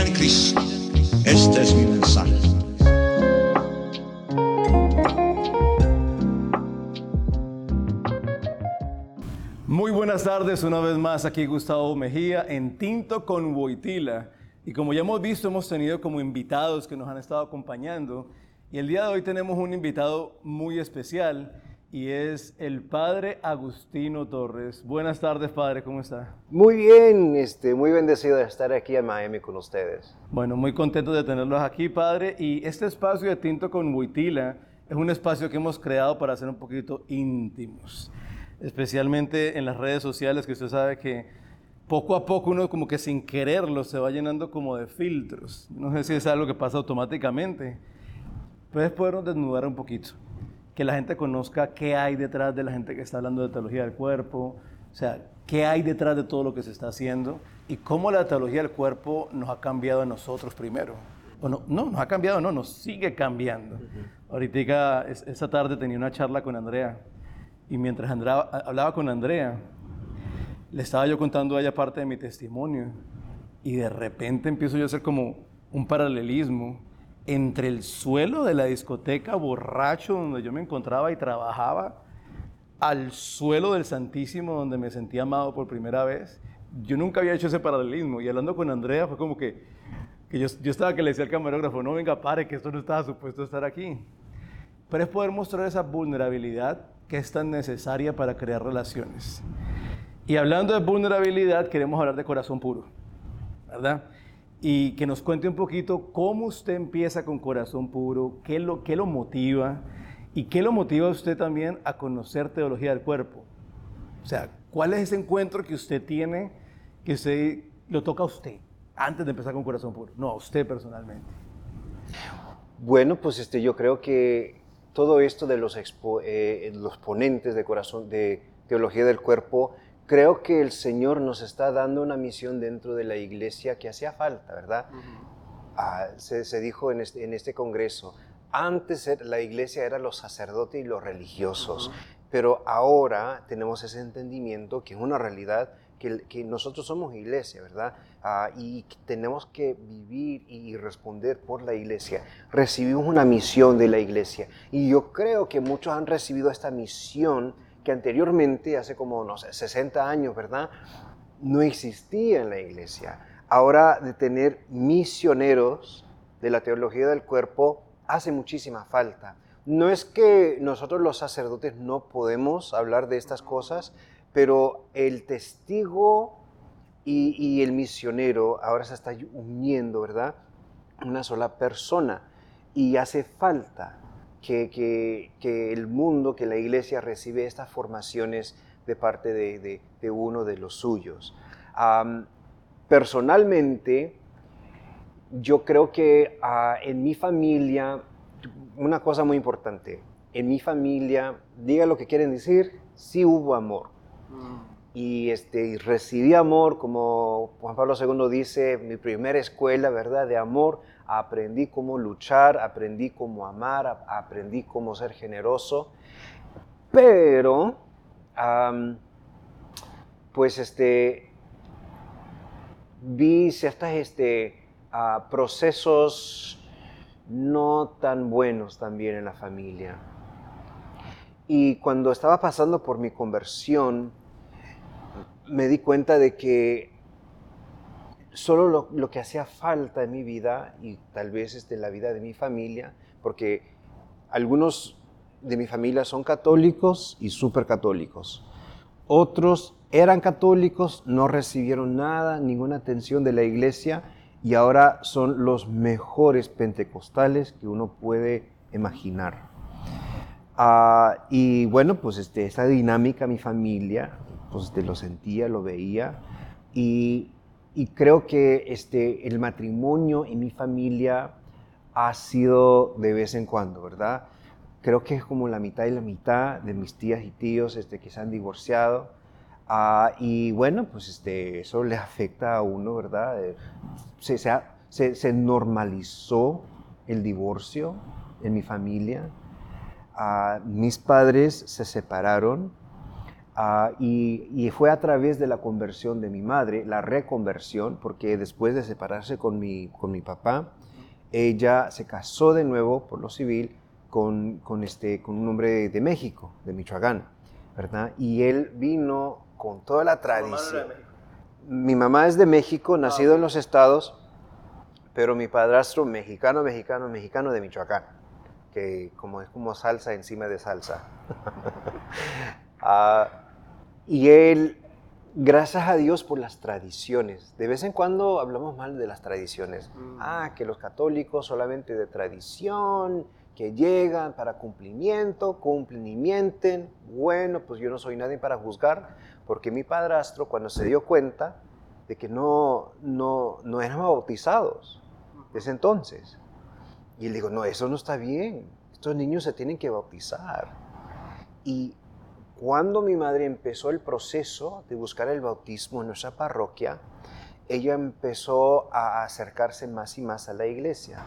en Cristo. Este es mi mensaje. Muy buenas tardes, una vez más aquí Gustavo Mejía en Tinto con Boitila. Y como ya hemos visto, hemos tenido como invitados que nos han estado acompañando. Y el día de hoy tenemos un invitado muy especial y es el padre Agustino Torres. Buenas tardes, padre, ¿cómo está? Muy bien, este, muy bendecido de estar aquí en Miami con ustedes. Bueno, muy contento de tenerlos aquí, padre. Y este espacio de Tinto con Buitila es un espacio que hemos creado para ser un poquito íntimos, especialmente en las redes sociales, que usted sabe que poco a poco uno como que sin quererlo se va llenando como de filtros. No sé si es algo que pasa automáticamente. Puedes podernos desnudar un poquito que la gente conozca qué hay detrás de la gente que está hablando de teología del cuerpo, o sea, qué hay detrás de todo lo que se está haciendo y cómo la teología del cuerpo nos ha cambiado a nosotros primero. O no, no, nos ha cambiado, no, nos sigue cambiando. Ahorita, esa tarde tenía una charla con Andrea y mientras hablaba con Andrea, le estaba yo contando a ella parte de mi testimonio y de repente empiezo yo a hacer como un paralelismo entre el suelo de la discoteca borracho donde yo me encontraba y trabajaba al suelo del Santísimo donde me sentía amado por primera vez. Yo nunca había hecho ese paralelismo y hablando con Andrea fue como que, que yo, yo, estaba que le decía al camarógrafo, no venga, pare, que esto no estaba supuesto estar aquí. Pero es poder mostrar esa vulnerabilidad que es tan necesaria para crear relaciones. Y hablando de vulnerabilidad, queremos hablar de corazón puro, ¿verdad? Y que nos cuente un poquito cómo usted empieza con corazón puro, qué lo, qué lo motiva y qué lo motiva a usted también a conocer teología del cuerpo. O sea, ¿cuál es ese encuentro que usted tiene que usted lo toca a usted antes de empezar con corazón puro? No, a usted personalmente. Bueno, pues este, yo creo que todo esto de los, eh, los ponentes de corazón de teología del cuerpo creo que el Señor nos está dando una misión dentro de la iglesia que hacía falta, ¿verdad? Ah, se, dijo en este, en este congreso, antes la iglesia era los sacerdotes y los religiosos, pero ahora tenemos ese entendimiento que es una realidad que, que nosotros somos iglesia, ¿verdad? Ah, y tenemos que vivir y responder por la iglesia. Recibimos una misión de la iglesia y yo creo que muchos han recibido esta misión que anteriormente, hace como, no sé, 60 años, ¿verdad? No existía en la iglesia. Ahora de tener misioneros de la teología del cuerpo hace muchísima falta. No es que nosotros los sacerdotes no podemos hablar de estas cosas, pero el testigo y, y el misionero ahora se está uniendo, ¿verdad? Una sola persona. Y hace falta que, el mundo, que la iglesia recibe estas formaciones de parte de, uno de los suyos. personalmente, yo creo que ah, en mi familia, una cosa muy importante, en mi familia, diga lo que quieren decir, sí hubo amor. Mm. Y, este, recibí amor, como Juan Pablo II dice, mi primera escuela, ¿verdad?, de amor aprendí cómo luchar, aprendí cómo amar, aprendí cómo ser generoso, pero, pues, este, vi ciertos este, procesos no tan buenos también en la familia. Y cuando estaba pasando por mi conversión, me di cuenta de que solo lo, que hacía falta en mi vida y tal vez en este, la vida de mi familia, porque algunos de mi familia son católicos y súper católicos. Otros eran católicos, no recibieron nada, ninguna atención de la iglesia y ahora son los mejores pentecostales que uno puede imaginar. Ah, y bueno, pues este, esta dinámica, mi familia, pues este, lo sentía, lo veía y y creo que este, el matrimonio y mi familia ha sido de vez en cuando, ¿verdad? Creo que es como la mitad y la mitad de mis tías y tíos este, que se han divorciado. Ah, y bueno, pues este, eso le afecta a uno, ¿verdad? Eh, se, se, se, normalizó el divorcio en mi familia. Ah, mis padres se separaron Ah, y, y fue a través de la conversión de mi madre, la reconversión, porque después de separarse con mi, con mi papá, ella se casó de nuevo por lo civil con, con, este, con un hombre de México, de Michoacán, ¿verdad? Y él vino con toda la tradición. Mi mamá es de México, nacido en los estados, pero mi padrastro mexicano, mexicano, mexicano de Michoacán, que como es como salsa encima de salsa. Ah, y él, gracias a Dios por las tradiciones, de vez en cuando hablamos mal de las tradiciones. Ah, que los católicos solamente de tradición, que llegan para cumplimiento, cumplen y mienten. Bueno, pues yo no soy nadie para juzgar, porque mi padrastro cuando se dio cuenta de que no, no, no eran bautizados desde entonces, y él dijo, no, eso no está bien, estos niños se tienen que bautizar. Y cuando mi madre empezó el proceso de buscar el bautismo en nuestra parroquia, ella empezó a acercarse más y más a la iglesia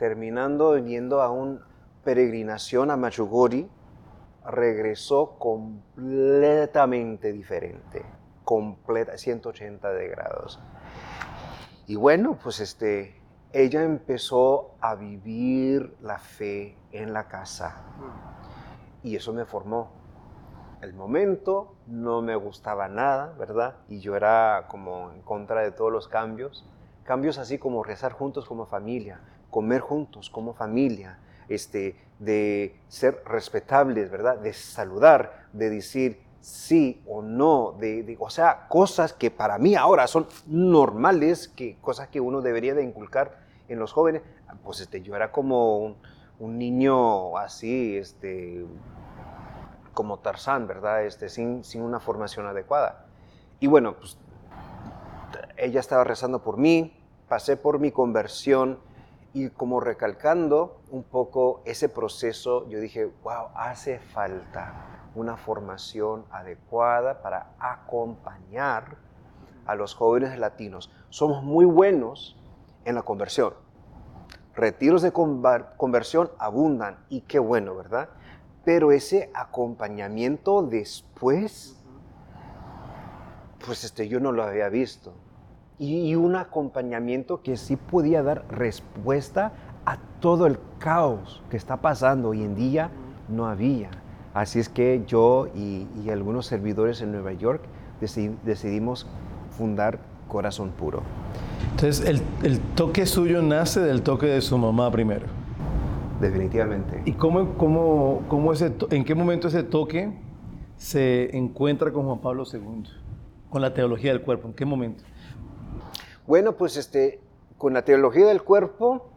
terminando yendo a una peregrinación a Machugori, regresó completamente diferente, completa, 180 de grados. Y bueno, pues este, ella empezó a vivir la fe en la casa y eso me formó. El momento no me gustaba nada, ¿verdad? Y yo era como en contra de todos los cambios. Cambios así como rezar juntos como familia, comer juntos como familia, este, de ser respetables, ¿verdad? De saludar, de decir sí o no, de, o sea, cosas que para mí ahora son normales, que, cosas que uno debería de inculcar en los jóvenes. Pues este, yo era como un, un niño así, este, como Tarzán, ¿verdad? Este, sin, sin una formación adecuada. Y bueno, pues ella estaba rezando por mí, pasé por mi conversión, y como recalcando un poco ese proceso, yo dije, wow, hace falta una formación adecuada para acompañar a los jóvenes latinos. Somos muy buenos en la conversión. Retiros de conversión abundan y qué bueno, ¿verdad? Pero ese acompañamiento después, pues este, yo no lo había visto y un acompañamiento que sí podía dar respuesta a todo el caos que está pasando hoy en día, no había. Así es que yo y, algunos servidores en Nueva York decidimos fundar Corazón Puro. Entonces, el, el, toque suyo nace del toque de su mamá primero. Definitivamente. ¿Y cómo, cómo, cómo ese, en qué momento ese toque se encuentra con Juan Pablo II? Con la teología del cuerpo, ¿en qué momento? Bueno, pues este, con la teología del cuerpo,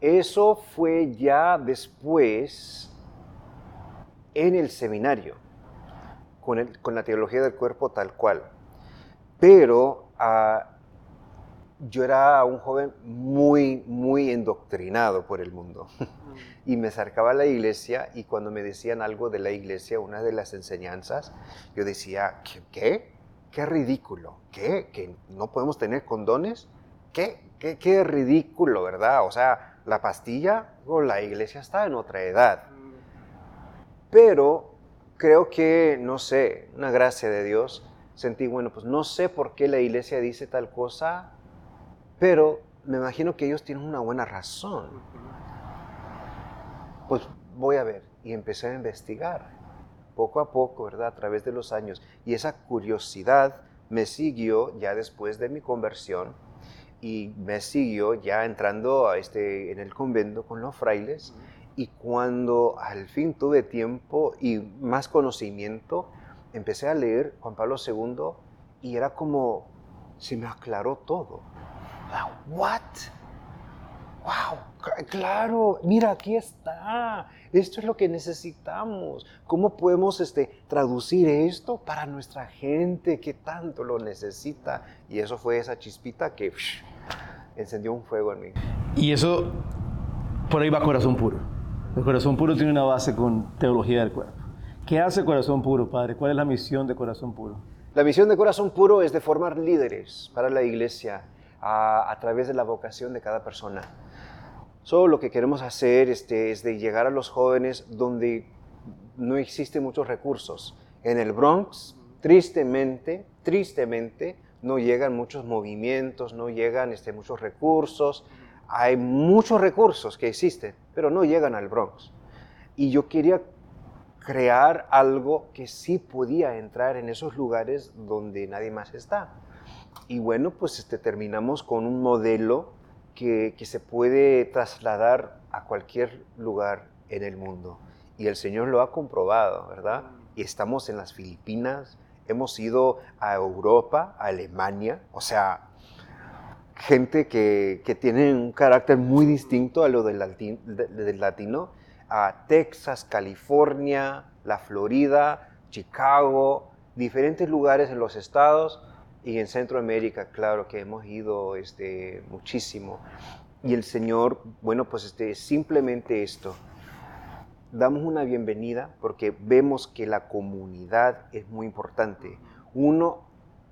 eso fue ya después en el seminario, con, el, con la teología del cuerpo tal cual. Pero ah, yo era un joven muy, muy endoctrinado por el mundo. y me acercaba a la iglesia y cuando me decían algo de la iglesia, una de las enseñanzas, yo decía, ¿qué? qué ridículo, ¿qué? ¿Que no podemos tener condones? ¿Qué? ¿Qué, qué ridículo, verdad? O sea, la pastilla o la iglesia está en otra edad. Pero creo que, no sé, una gracia de Dios, sentí, bueno, pues no sé por qué la iglesia dice tal cosa, pero me imagino que ellos tienen una buena razón. Pues voy a ver y empecé a investigar poco a poco, ¿verdad? A través de los años. Y esa curiosidad me siguió ya después de mi conversión y me siguió ya entrando a este, en el convento con los frailes. Y cuando al fin tuve tiempo y más conocimiento, empecé a leer Juan Pablo II y era como, se me aclaró todo. ¿What? ¡Wow! Claro, mira, aquí está. Esto es lo que necesitamos. ¿Cómo podemos este, traducir esto para nuestra gente que tanto lo necesita? Y eso fue esa chispita que encendió un fuego en mí. Y eso, por ahí va Corazón Puro. El Corazón Puro tiene una base con teología del cuerpo. ¿Qué hace Corazón Puro, Padre? ¿Cuál es la misión de Corazón Puro? La misión de Corazón Puro es de formar líderes para la iglesia a, través de la vocación de cada persona. Solo lo que queremos hacer este, es de llegar a los jóvenes donde no existen muchos recursos. En el Bronx, tristemente, tristemente, no llegan muchos movimientos, no llegan este, muchos recursos. Hay muchos recursos que existen, pero no llegan al Bronx. Y yo quería crear algo que sí podía entrar en esos lugares donde nadie más está. Y bueno, pues este, terminamos con un modelo que, que se puede trasladar a cualquier lugar en el mundo. Y el Señor lo ha comprobado, ¿verdad? Y estamos en las Filipinas, hemos ido a Europa, a Alemania, o sea, gente que, que tiene un carácter muy distinto a lo del, latin- de- del latino, a Texas, California, la Florida, Chicago, diferentes lugares en los estados y en Centroamérica, claro que hemos ido este, muchísimo. Y el Señor, bueno, pues este, simplemente esto, damos una bienvenida porque vemos que la comunidad es muy importante. Uno,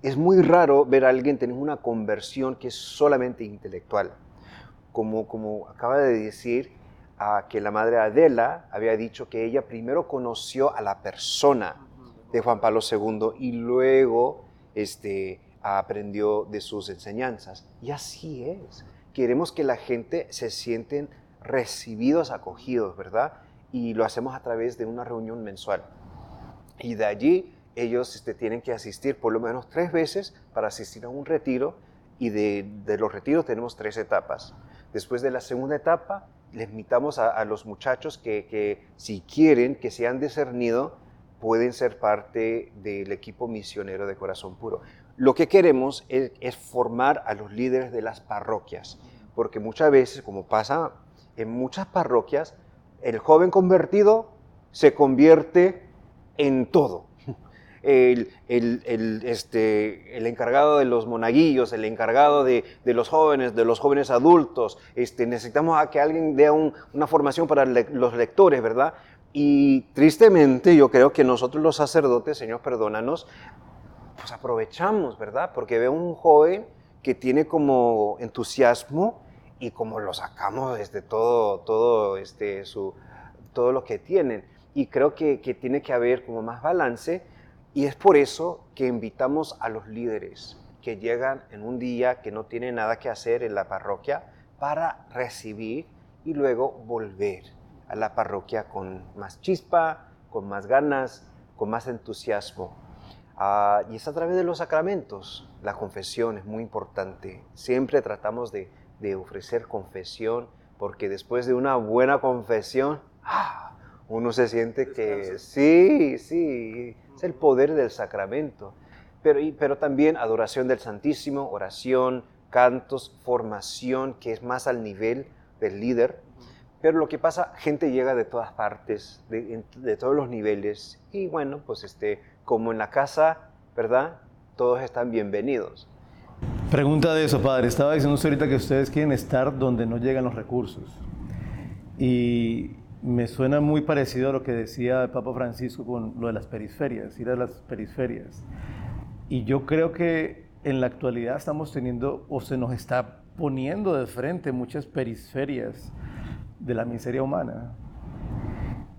es muy raro ver a alguien tener una conversión que es solamente intelectual. Como, como acaba de decir, que la madre Adela había dicho que ella primero conoció a la persona de Juan Pablo II y luego este, aprendió de sus enseñanzas. Y así es. Queremos que la gente se sienten recibidos, acogidos, ¿verdad? Y lo hacemos a través de una reunión mensual. Y de allí ellos este, tienen que asistir por lo menos tres veces para asistir a un retiro y de, los retiros tenemos tres etapas. Después de la segunda etapa, les invitamos a, los muchachos que, si quieren, que se han pueden ser parte del equipo misionero de Corazón Puro. Lo que queremos es, formar a los líderes de las parroquias, porque muchas veces, como pasa en muchas parroquias, el joven convertido se convierte en todo. El, el, este, el, encargado de los monaguillos, el encargado de, de, los jóvenes, de los jóvenes adultos. Este, necesitamos a que alguien dé un, una formación para los lectores, ¿verdad? Y tristemente yo creo que nosotros los sacerdotes, Señor, perdónanos, pues aprovechamos, ¿verdad? Porque veo un joven que tiene como entusiasmo y como lo sacamos desde todo, todo, este, su, todo lo que tienen. Y creo que, que tiene que haber como más balance y es por eso que invitamos a los líderes que llegan en un día que no tienen nada que hacer en la parroquia para recibir y luego volver a la parroquia con más chispa, con más ganas, con más entusiasmo. Uh, y es a través de los sacramentos. La confesión es muy importante. Siempre tratamos de, de ofrecer confesión porque después de una buena confesión, ¡ah! uno se siente que sí, sí, es el poder del sacramento. Pero, pero también adoración del Santísimo, oración, cantos, formación, que es más al nivel del líder. Pero lo que pasa, gente llega de todas partes, de, de todos los niveles. Y bueno, pues este, como en la casa, ¿verdad? Todos están bienvenidos. Pregunta de eso, padre. Estaba diciendo usted ahorita que ustedes quieren estar donde no llegan los recursos. Y me suena muy parecido a lo que decía el Papa Francisco con lo de las periferias, ir a las periferias. Y yo creo que en la actualidad estamos teniendo o se nos está poniendo de frente muchas periferias de la miseria humana.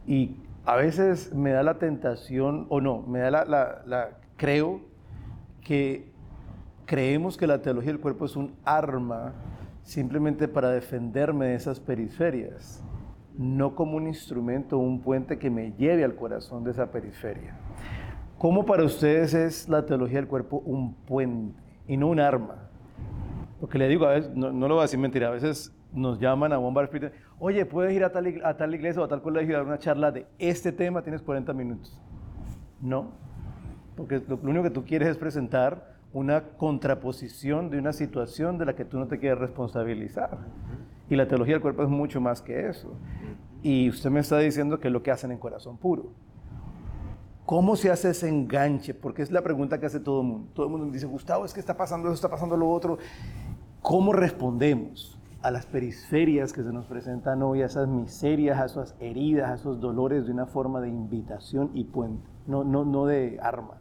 Y a veces me da la tentación, o no, me da la, creo que creemos que la teología del cuerpo es un arma simplemente para defenderme de esas periferias no como un instrumento, un puente que me lleve al corazón de esa periferia. ¿Cómo para ustedes es la teología del cuerpo un puente y no un arma? Porque le digo, a veces, no, no lo voy a decir mentira, a veces nos llaman a Bombar Spirit, oye, puedes ir a tal, a tal iglesia o a tal colegio a dar una charla de este tema, tienes 40 minutos. No, porque lo, lo único que tú quieres es presentar una contraposición de una situación de la que tú no te quieres responsabilizar. Y la teología del cuerpo es mucho más que eso. Y usted me está diciendo que es lo que hacen en corazón puro. ¿Cómo se hace ese enganche? Porque es la pregunta que hace todo el mundo. Todo el mundo dice, Gustavo, es que está pasando eso, está pasando lo otro. ¿Cómo respondemos a las periferias que se nos presentan hoy, a esas miserias, a esas heridas, a esos dolores de una forma de invitación y puente, no, no, no de arma?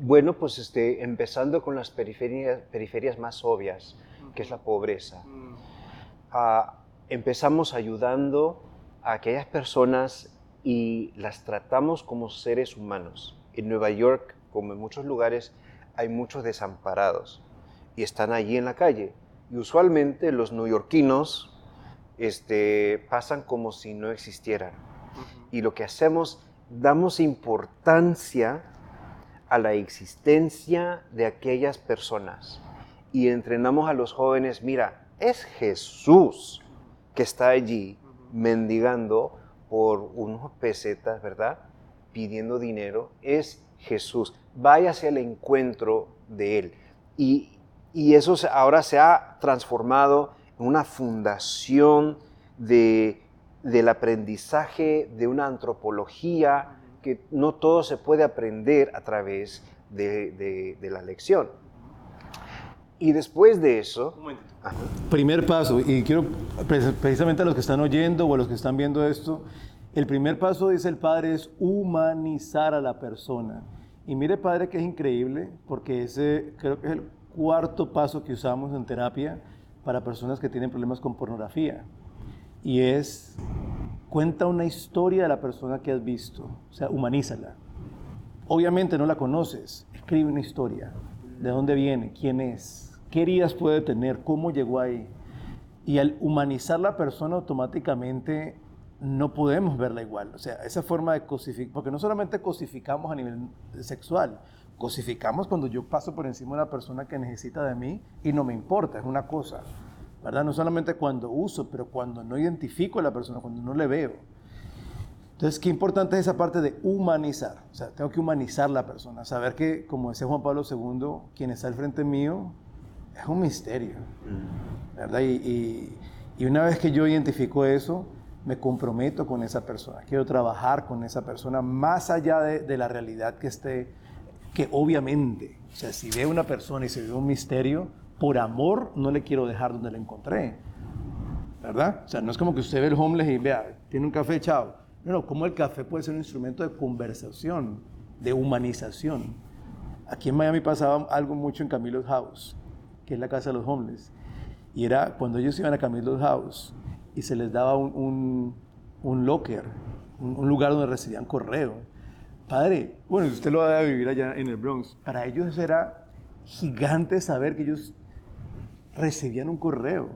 Bueno, pues este, empezando con las periferias, periferias más obvias, que es la pobreza. Uh, empezamos ayudando a aquellas personas y las tratamos como seres humanos. En Nueva York, como en muchos lugares, hay muchos desamparados y están allí en la calle. Y usualmente los neoyorquinos este, pasan como si no existieran. Y lo que hacemos, damos importancia a la existencia de aquellas personas. Y entrenamos a los jóvenes, mira, es Jesús que está allí mendigando por unos pesetas, ¿verdad? Pidiendo dinero. Es Jesús. Váyase al encuentro de Él. Y, eso ahora se ha transformado en una fundación de, del aprendizaje, de una antropología, que no todo se puede aprender a través de, la lección. Y después de eso... Primer paso, y quiero precisamente a los que están oyendo o a los que están viendo esto, el primer paso, dice el Padre, es humanizar a la persona. Y mire, Padre, que es increíble, porque ese creo que es el cuarto paso que usamos en terapia para personas que tienen problemas con pornografía. Y es Cuenta una historia de la persona que has visto, o sea, humanízala. Obviamente no la conoces, escribe una historia. ¿De dónde viene? ¿Quién es? ¿Qué heridas puede tener? ¿Cómo llegó ahí? Y al humanizar la persona automáticamente no podemos verla igual. O sea, esa forma de cosificar, porque no solamente cosificamos a nivel sexual, cosificamos cuando yo paso por encima de una persona que necesita de mí y no me importa, es una cosa. ¿verdad? No solamente cuando uso, pero cuando no identifico a la persona, cuando no le veo. Entonces, qué importante es esa parte de humanizar. O sea, tengo que humanizar la persona, saber que, como decía Juan Pablo II, quien está al frente mío es un misterio, ¿verdad? Y, y, una vez que yo identifico eso, me comprometo con esa persona. Quiero trabajar con esa persona más allá de, de la realidad que esté, que obviamente, o sea, si veo una persona y se ve un misterio, por amor no le quiero dejar donde la encontré. ¿Verdad? O sea, no es como que usted ve el homeless y vea, tiene un café, chao. No, no, como el café puede ser un instrumento de conversación, de humanización. Aquí en Miami pasaba algo mucho en Camilo's House, que es la casa de los homeless. Y era cuando ellos iban a Camilo's House y se les daba un, un, locker, un, lugar donde recibían correo. Padre, bueno, usted lo va a vivir allá en el Bronx. Para ellos era gigante saber que ellos recibían un correo.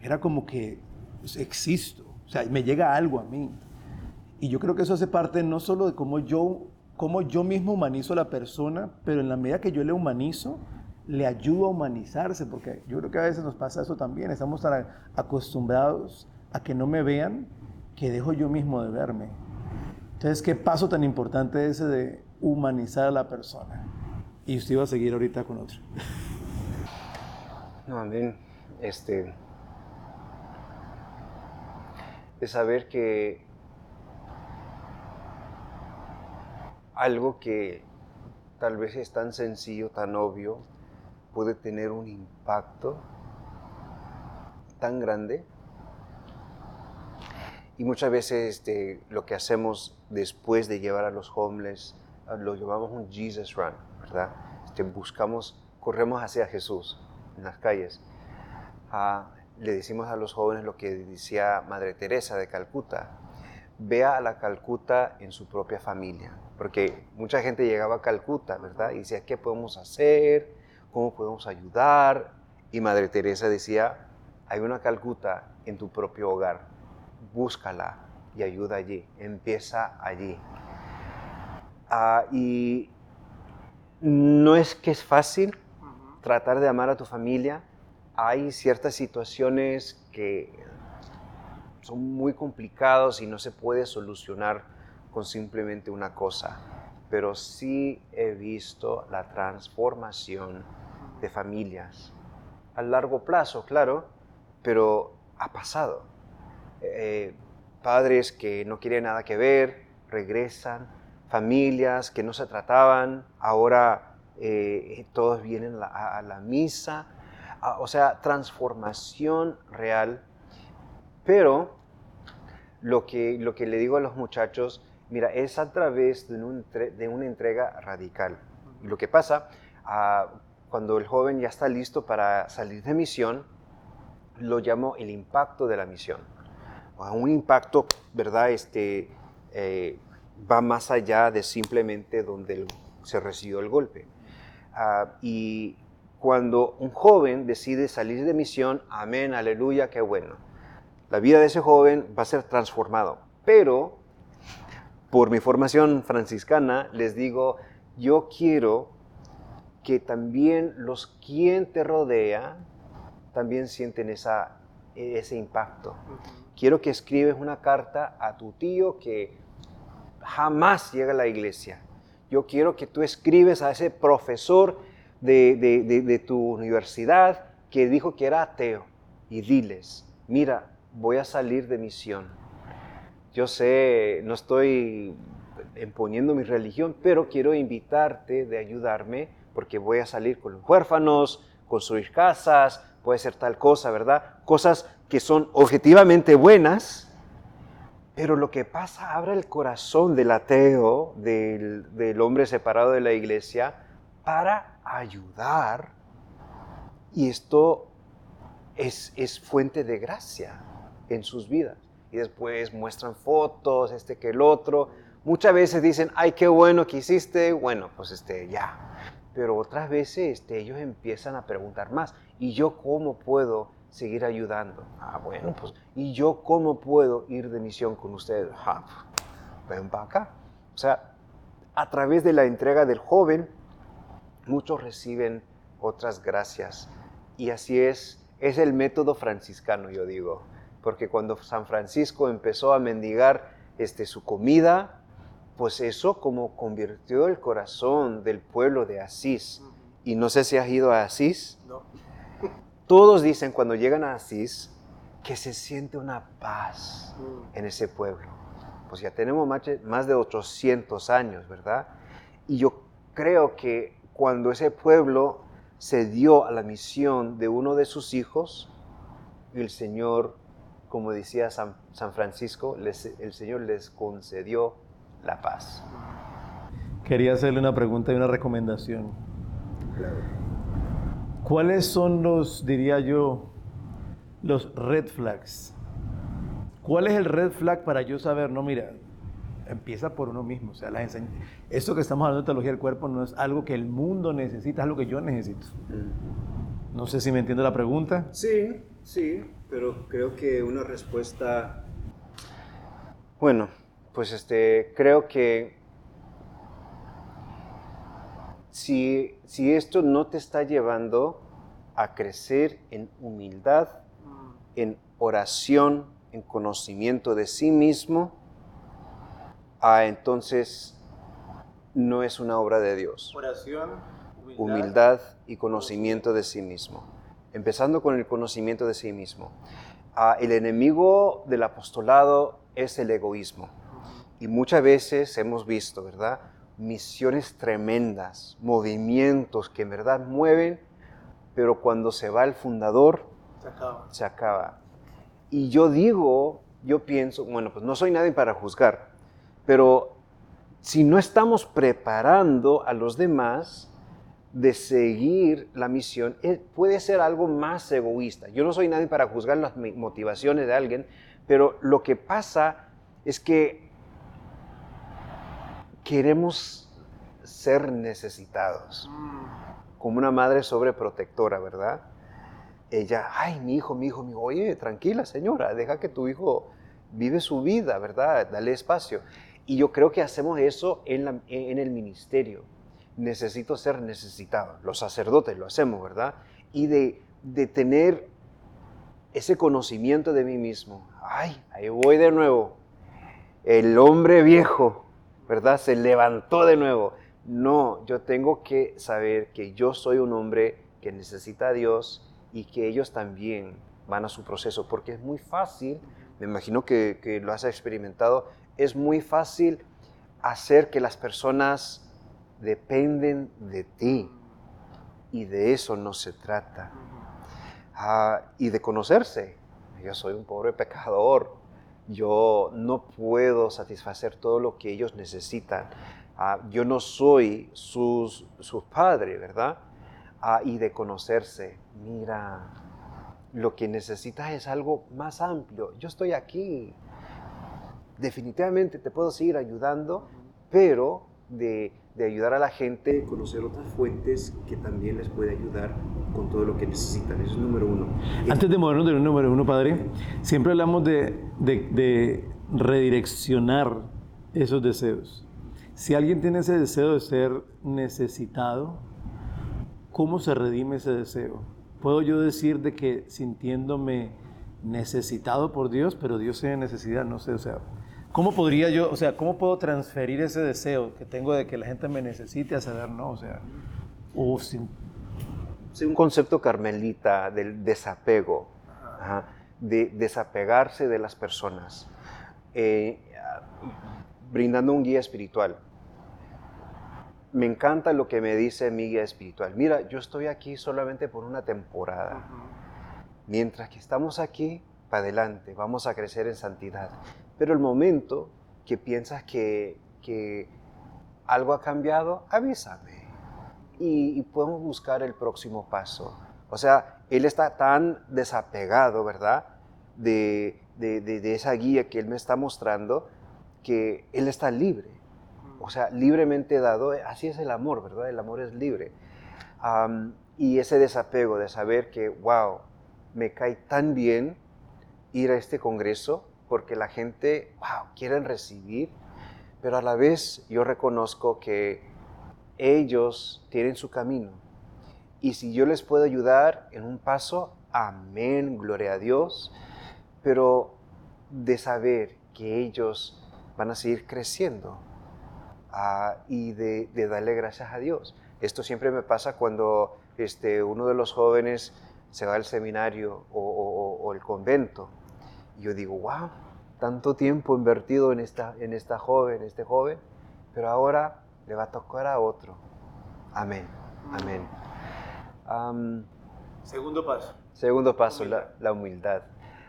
Era como que pues, existo, o sea, me llega algo a mí. Y yo creo que eso hace parte no solo de cómo yo, cómo yo mismo humanizo a la persona, pero en la medida que yo le humanizo, le ayudo a humanizarse, porque yo creo que a veces nos pasa eso también, estamos tan acostumbrados a que no me vean que dejo yo mismo de verme. Entonces, ¿qué paso tan importante es ese de humanizar a la persona? Y usted iba a seguir ahorita con otro. No, amén. Este. De saber que algo que tal vez es tan sencillo, tan obvio, puede tener un impacto tan grande. Y muchas veces este, lo que hacemos después de llevar a los homeless, lo llamamos un Jesus Run, ¿verdad? Este, buscamos, corremos hacia Jesús en las calles. Ah, le decimos a los jóvenes lo que decía Madre Teresa de Calcuta, vea a la Calcuta en su propia familia, porque mucha gente llegaba a Calcuta, ¿verdad? Y decía, ¿qué podemos hacer? ¿Cómo podemos ayudar? Y Madre Teresa decía, hay una Calcuta en tu propio hogar, búscala y ayuda allí, empieza allí. Ah, y no es que es fácil, tratar de amar a tu familia. Hay ciertas situaciones que son muy complicados y no se puede solucionar con simplemente una cosa. Pero sí he visto la transformación de familias. A largo plazo, claro, pero ha pasado. Eh, padres que no quieren nada que ver, regresan. Familias que no se trataban, ahora eh, todos vienen a, la misa, o sea, transformación real. Pero lo que, lo que le digo a los muchachos, mira, es a través de, una entrega radical. Y lo que pasa, ah, cuando el joven ya está listo para salir de misión, lo llamo el impacto de la misión. Un impacto, ¿verdad? Este, eh, va más allá de simplemente donde se recibió el golpe. Ah, y cuando un joven decide salir de misión, amén, aleluya, qué bueno. La vida de ese joven va a ser transformado. Pero, por mi formación franciscana, les digo, yo quiero que también los quien te rodea también sienten esa, ese impacto. Quiero que escribes una carta a tu tío que jamás llega a la iglesia. Yo quiero que tú escribes a ese profesor de, de- tu universidad que dijo que era ateo y diles, mira, voy a salir de misión. Yo sé, no estoy imponiendo mi religión, pero quiero invitarte de ayudarme porque voy a salir con los huérfanos, construir casas, puede ser tal cosa, ¿verdad? Cosas que son objetivamente buenas, pero lo que pasa abre el corazón del ateo, del, del hombre separado de la iglesia, para ayudar. Y esto es, es fuente de gracia en sus vidas. Y después muestran fotos, este que el otro. Muchas veces dicen, ay, qué bueno que hiciste. Bueno, pues este, ya. Pero otras veces este, ellos empiezan a preguntar más. ¿Y yo cómo puedo seguir ayudando? Ah, bueno, pues. ¿Y yo cómo puedo ir de misión con ustedes? Ah, ven para acá. O sea, a través de la entrega del joven, muchos reciben otras gracias. Y así es, es el método franciscano, yo digo. Porque cuando San Francisco empezó a mendigar este, su comida, pues eso como convirtió el corazón del pueblo de Asís. Y no sé si has ido a Asís. Todos dicen cuando llegan a Asís que se siente una paz en ese pueblo. Pues ya tenemos más de- más de 800 años, ¿verdad? Y yo creo que cuando ese pueblo se dio a la misión de uno de sus hijos, el Señor, como decía San, San Francisco, les- el Señor les concedió la paz. Quería hacerle una pregunta y una recomendación. ¿Cuáles son los, diría yo, los red flags? ¿Cuál es el red flag para yo saber, no, mira, empieza por uno mismo? O sea, las enseñ- esto que estamos hablando de teología del cuerpo no es algo que el mundo necesita, es algo que yo necesito. No sé si me entiende la pregunta. Sí, sí, pero creo que una respuesta... Bueno, pues este, creo que si, si esto no te está llevando a crecer en humildad, en oración, en conocimiento de sí mismo, ah, entonces no es una obra de Dios Oración, humildad y conocimiento de sí mismo. Empezando con el conocimiento de sí mismo. Ah, el enemigo del apostolado es el egoísmo. Y muchas veces hemos visto, ¿verdad? Misiones tremendas, movimientos que en verdad mueven, pero cuando se va el fundador, se acaba. Y yo digo, yo pienso, bueno, pues no soy nadie para juzgar, pero si no estamos preparando a los demás de seguir la misión, eh, puede ser algo más egoísta. Yo no soy nadie para juzgar las motivaciones de alguien, pero lo que pasa es que queremos ser necesitados, como una madre sobreprotectora, ¿verdad? ella, ay, mi hijo, mi hijo, mi hijo, oye, tranquila señora, deja que tu hijo vive su vida, ¿verdad? Dale espacio. Y yo creo que hacemos eso en, el ministerio. Necesito ser necesitado. Los sacerdotes lo hacemos, ¿verdad? Y de, de tener ese conocimiento de mí mismo. Ay, ahí voy de nuevo. El hombre viejo, ¿verdad? Se levantó de nuevo. No, yo tengo que saber que yo soy un hombre que necesita a Dios y que ellos también van a su proceso, porque es muy fácil, me imagino que, que lo has experimentado, es muy fácil hacer que las personas dependen de ti y de eso no se trata. Ah, y de conocerse. Yo soy un pobre pecador. Yo no puedo satisfacer todo lo que ellos necesitan. Ah, yo no soy sus, sus padres, ¿verdad? Ah, y de conocerse. Mira, lo que necesitas es algo más amplio. Yo estoy aquí. definitivamente te puedo seguir ayudando, pero de, de ayudar a la gente, conocer otras fuentes que también les puede ayudar con todo lo que necesitan. Eso es número uno. Antes de movernos del número uno, Padre, siempre hablamos de, de- de redireccionar esos deseos. Si alguien tiene ese deseo de ser necesitado, ¿cómo se redime ese deseo? ¿Puedo yo decir de que sintiéndome necesitado por Dios, pero Dios tiene necesidad? No sé, o sea, ¿cómo podría yo, o sea, cómo puedo transferir ese deseo que tengo de que la gente me necesite a saber no? O sea, o sin, Sí, un concepto carmelita del desapego, ajá, de desapegarse de las personas, eh, brindando un guía espiritual. Me encanta lo que me dice mi guía espiritual. Mira, yo estoy aquí solamente por una temporada. Mientras que estamos aquí, para adelante, vamos a crecer en santidad. Pero el momento que piensas que, que algo ha cambiado, avísame y, y podemos buscar el próximo paso. O sea, él está tan desapegado, ¿verdad? De, de- de- esa guía que él me está mostrando, que él está libre. O sea, libremente dado, así es el amor, ¿verdad? El amor es libre. Y ese desapego de saber que, wow, me cae tan bien ir a este congreso porque la gente, wow, quieren recibir, pero a la vez yo reconozco que ellos tienen su camino. Y si yo les puedo ayudar en un paso, amén, gloria a Dios. Pero de saber que ellos van a seguir creciendo ah, y de, darle gracias a Dios. Esto siempre me pasa cuando este, uno de los jóvenes se va al seminario o- o- o el convento. Y yo digo, wow, tanto tiempo invertido en esta, en esta joven, este joven, pero ahora le va a tocar a otro. Amén, amén. Am, segundo paso. segundo paso, la, la humildad.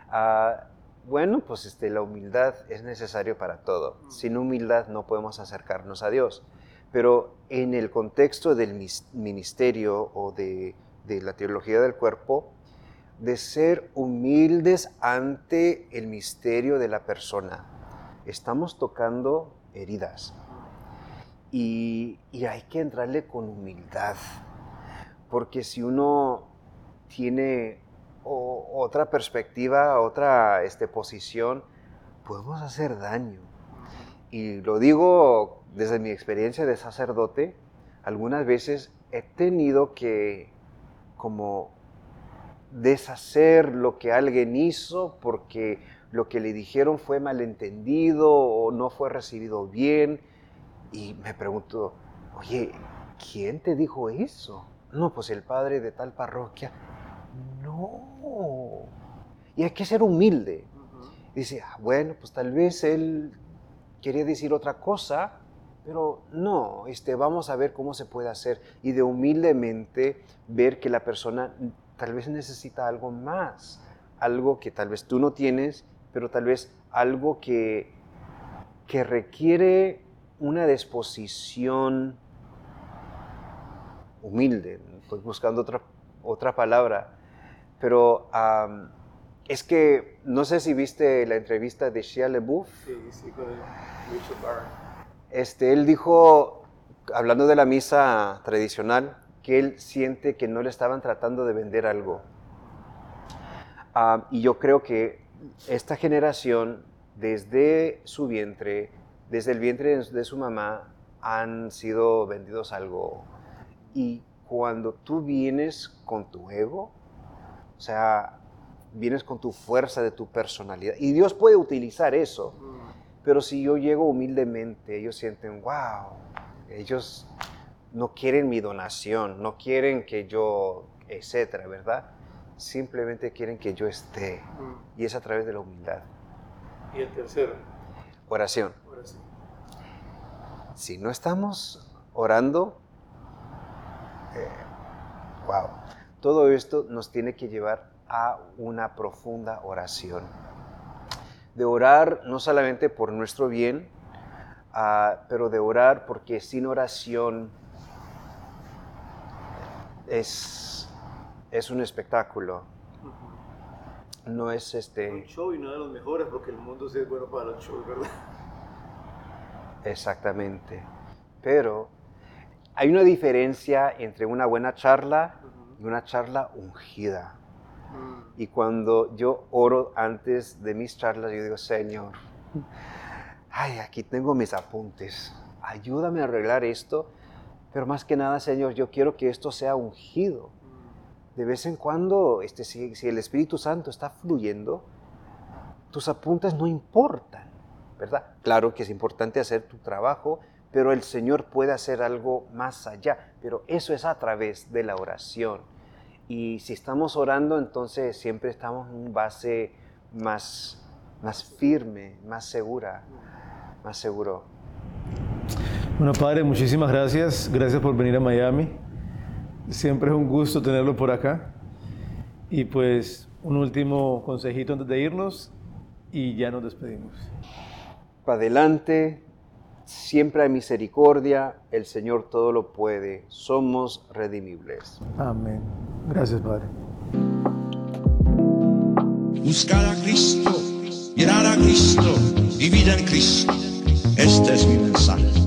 Ah, bueno, pues este, la humildad es necesario para todo. Sin humildad no podemos acercarnos a Dios. Pero en el contexto del ministerio o de, de la teología del cuerpo, de ser humildes ante el misterio de la persona. Estamos tocando heridas y, y hay que entrarle con humildad, porque si uno tiene otra perspectiva, otra este, posición, podemos hacer daño. Y lo digo desde mi experiencia de sacerdote, algunas veces he tenido que como deshacer lo que alguien hizo porque lo que le dijeron fue malentendido o no fue recibido bien. Y me pregunto, oye, ¿quién te dijo eso? No, pues el padre de tal parroquia. No. Y hay que ser humilde. Dice, "Ah, bueno, pues tal vez él quería decir otra cosa, pero no, este, vamos a ver cómo se puede hacer. Y de humildemente ver que la persona tal vez necesita algo más, algo que tal vez tú no tienes, pero tal vez algo que, que requiere una disposición humilde. Estoy buscando otra, otra palabra, pero es que no sé si viste la entrevista de Shia LaBeouf. Sí, sí, con Richard Barr. Este, él dijo, hablando de la misa tradicional, que él siente que no le estaban tratando de vender algo. Ah, y yo creo que esta generación, desde su vientre, desde el vientre de su mamá, han sido vendidos algo. Y cuando tú vienes con tu ego, o sea, vienes con tu fuerza de tu personalidad, y Dios puede utilizar eso, pero si yo llego humildemente, ellos sienten, wow, ellos no quieren mi donación, no quieren que yo, etcétera, ¿verdad? Simplemente quieren que yo esté. Y es a través de la humildad. Y el tercero, Oración. sí. Si no estamos orando, wow, todo esto nos tiene que llevar a una profunda oración. De orar no solamente por nuestro bien, ah, pero de orar porque sin oración es, es un espectáculo. no es Un este show y no de los mejores porque el mundo sí es bueno para los shows, ¿verdad? exactamente. Pero hay una diferencia entre una buena charla y una charla ungida. Y cuando yo oro antes de mis charlas, yo digo, Señor, ay, aquí tengo mis apuntes. Ayúdame a arreglar esto. Pero más que nada, Señor, yo quiero que esto sea ungido. De vez en cuando, este, si, el Espíritu Santo está fluyendo, tus apuntes no importan, ¿verdad? Claro que es importante hacer tu trabajo, pero el Señor puede hacer algo más allá. Pero eso es a través de la oración. Y si estamos orando, entonces siempre estamos en un base más, más firme, más segura, más seguro. Bueno, padre, muchísimas gracias. Gracias por venir a Miami. Siempre es un gusto tenerlo por acá. Y pues un último consejito antes de irnos y ya nos despedimos. Para adelante, siempre hay misericordia, el Señor todo lo puede, somos redimibles. Amén. Gracias, Padre. Buscar a Cristo, mirar a Cristo y vida en Cristo. Este es mi mensaje.